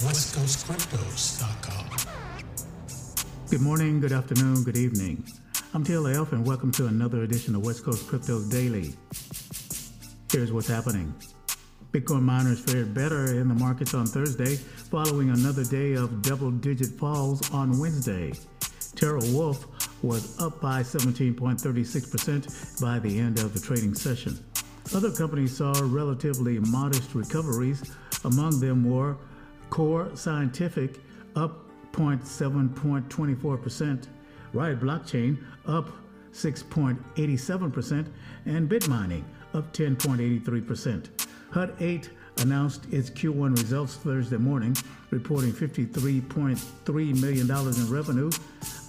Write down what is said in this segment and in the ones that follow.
westcoastcryptos.com. Good morning, good afternoon, good evening. I'm TLF and welcome to another edition of West Coast Cryptos Daily. Here's what's happening. Bitcoin miners fared better in the markets on Thursday following another day of double digit falls on Wednesday. Terra Wolf was up by 17.36% by the end of the trading session. Other companies saw relatively modest recoveries. Among them were Core Scientific up 0.7.24%, Riot Blockchain up 6.87%, and Bitmining up 10.83%. Hut 8 announced its Q1 results Thursday morning, reporting $53.3 million in revenue,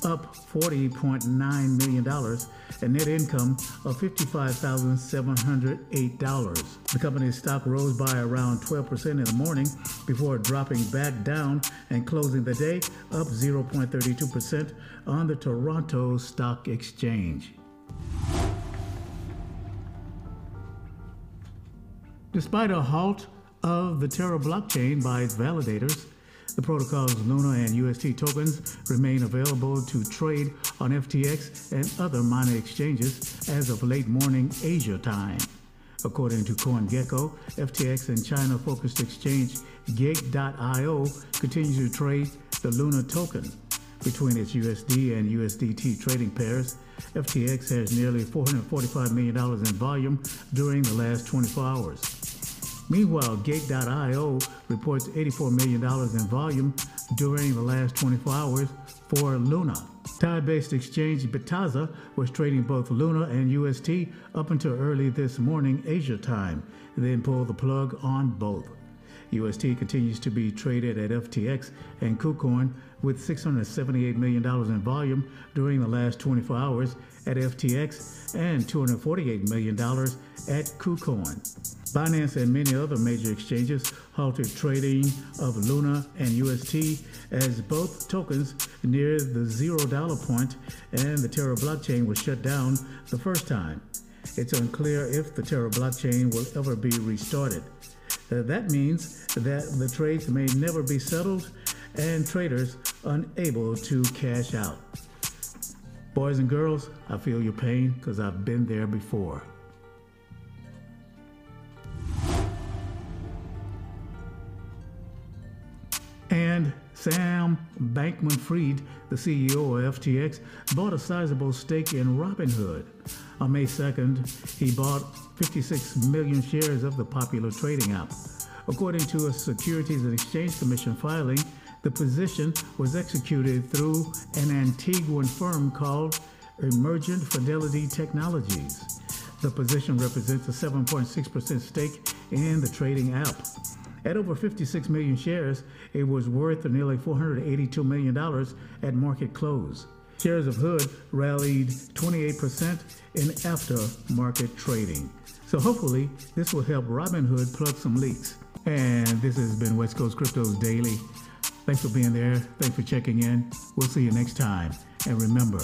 up $40.9 million, and net income of $55,708. The company's stock rose by around 12% in the morning before dropping back down and closing the day up 0.32% on the Toronto Stock Exchange. Despite a halt of the Terra blockchain by its validators, the protocol's Luna and UST tokens remain available to trade on FTX and other minor exchanges as of late morning Asia time. According to CoinGecko, FTX and China focused exchange Gate.io continues to trade the Luna token. Between its USD and USDT trading pairs, FTX has nearly $445 million in volume during the last 24 hours. Meanwhile, Gate.io reports $84 million in volume during the last 24 hours for Luna. Thai-based exchange Bitazza was trading both Luna and UST up until early this morning Asia time, then pulled the plug on both. UST continues to be traded at FTX and KuCoin with $678 million in volume during the last 24 hours at FTX and $248 million at KuCoin. Binance and many other major exchanges halted trading of Luna and UST as both tokens near the zero dollar point and the Terra blockchain was shut down the first time. It's unclear if the Terra blockchain will ever be restarted. Uh, that means that the trades may never be settled and traders unable to cash out. Boys and girls, I feel your pain because I've been there before. Sam Bankman Fried, the CEO of FTX, bought a sizable stake in Robinhood. On May 2nd, he bought 56 million shares of the popular trading app. According to a Securities and Exchange Commission filing, the position was executed through an Antiguan firm called Emergent Fidelity Technologies. The position represents a 7.6% stake in the trading app. At over 56 million shares, it was worth nearly $482 million at market close. Shares of Hood rallied 28% in aftermarket trading. So hopefully, this will help Robinhood plug some leaks. And this has been West Coast Cryptos Daily. Thanks for being there. Thanks for checking in. We'll see you next time. And remember,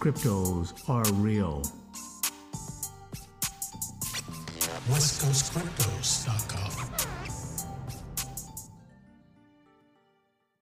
cryptos are real. WestCoastCryptos.com.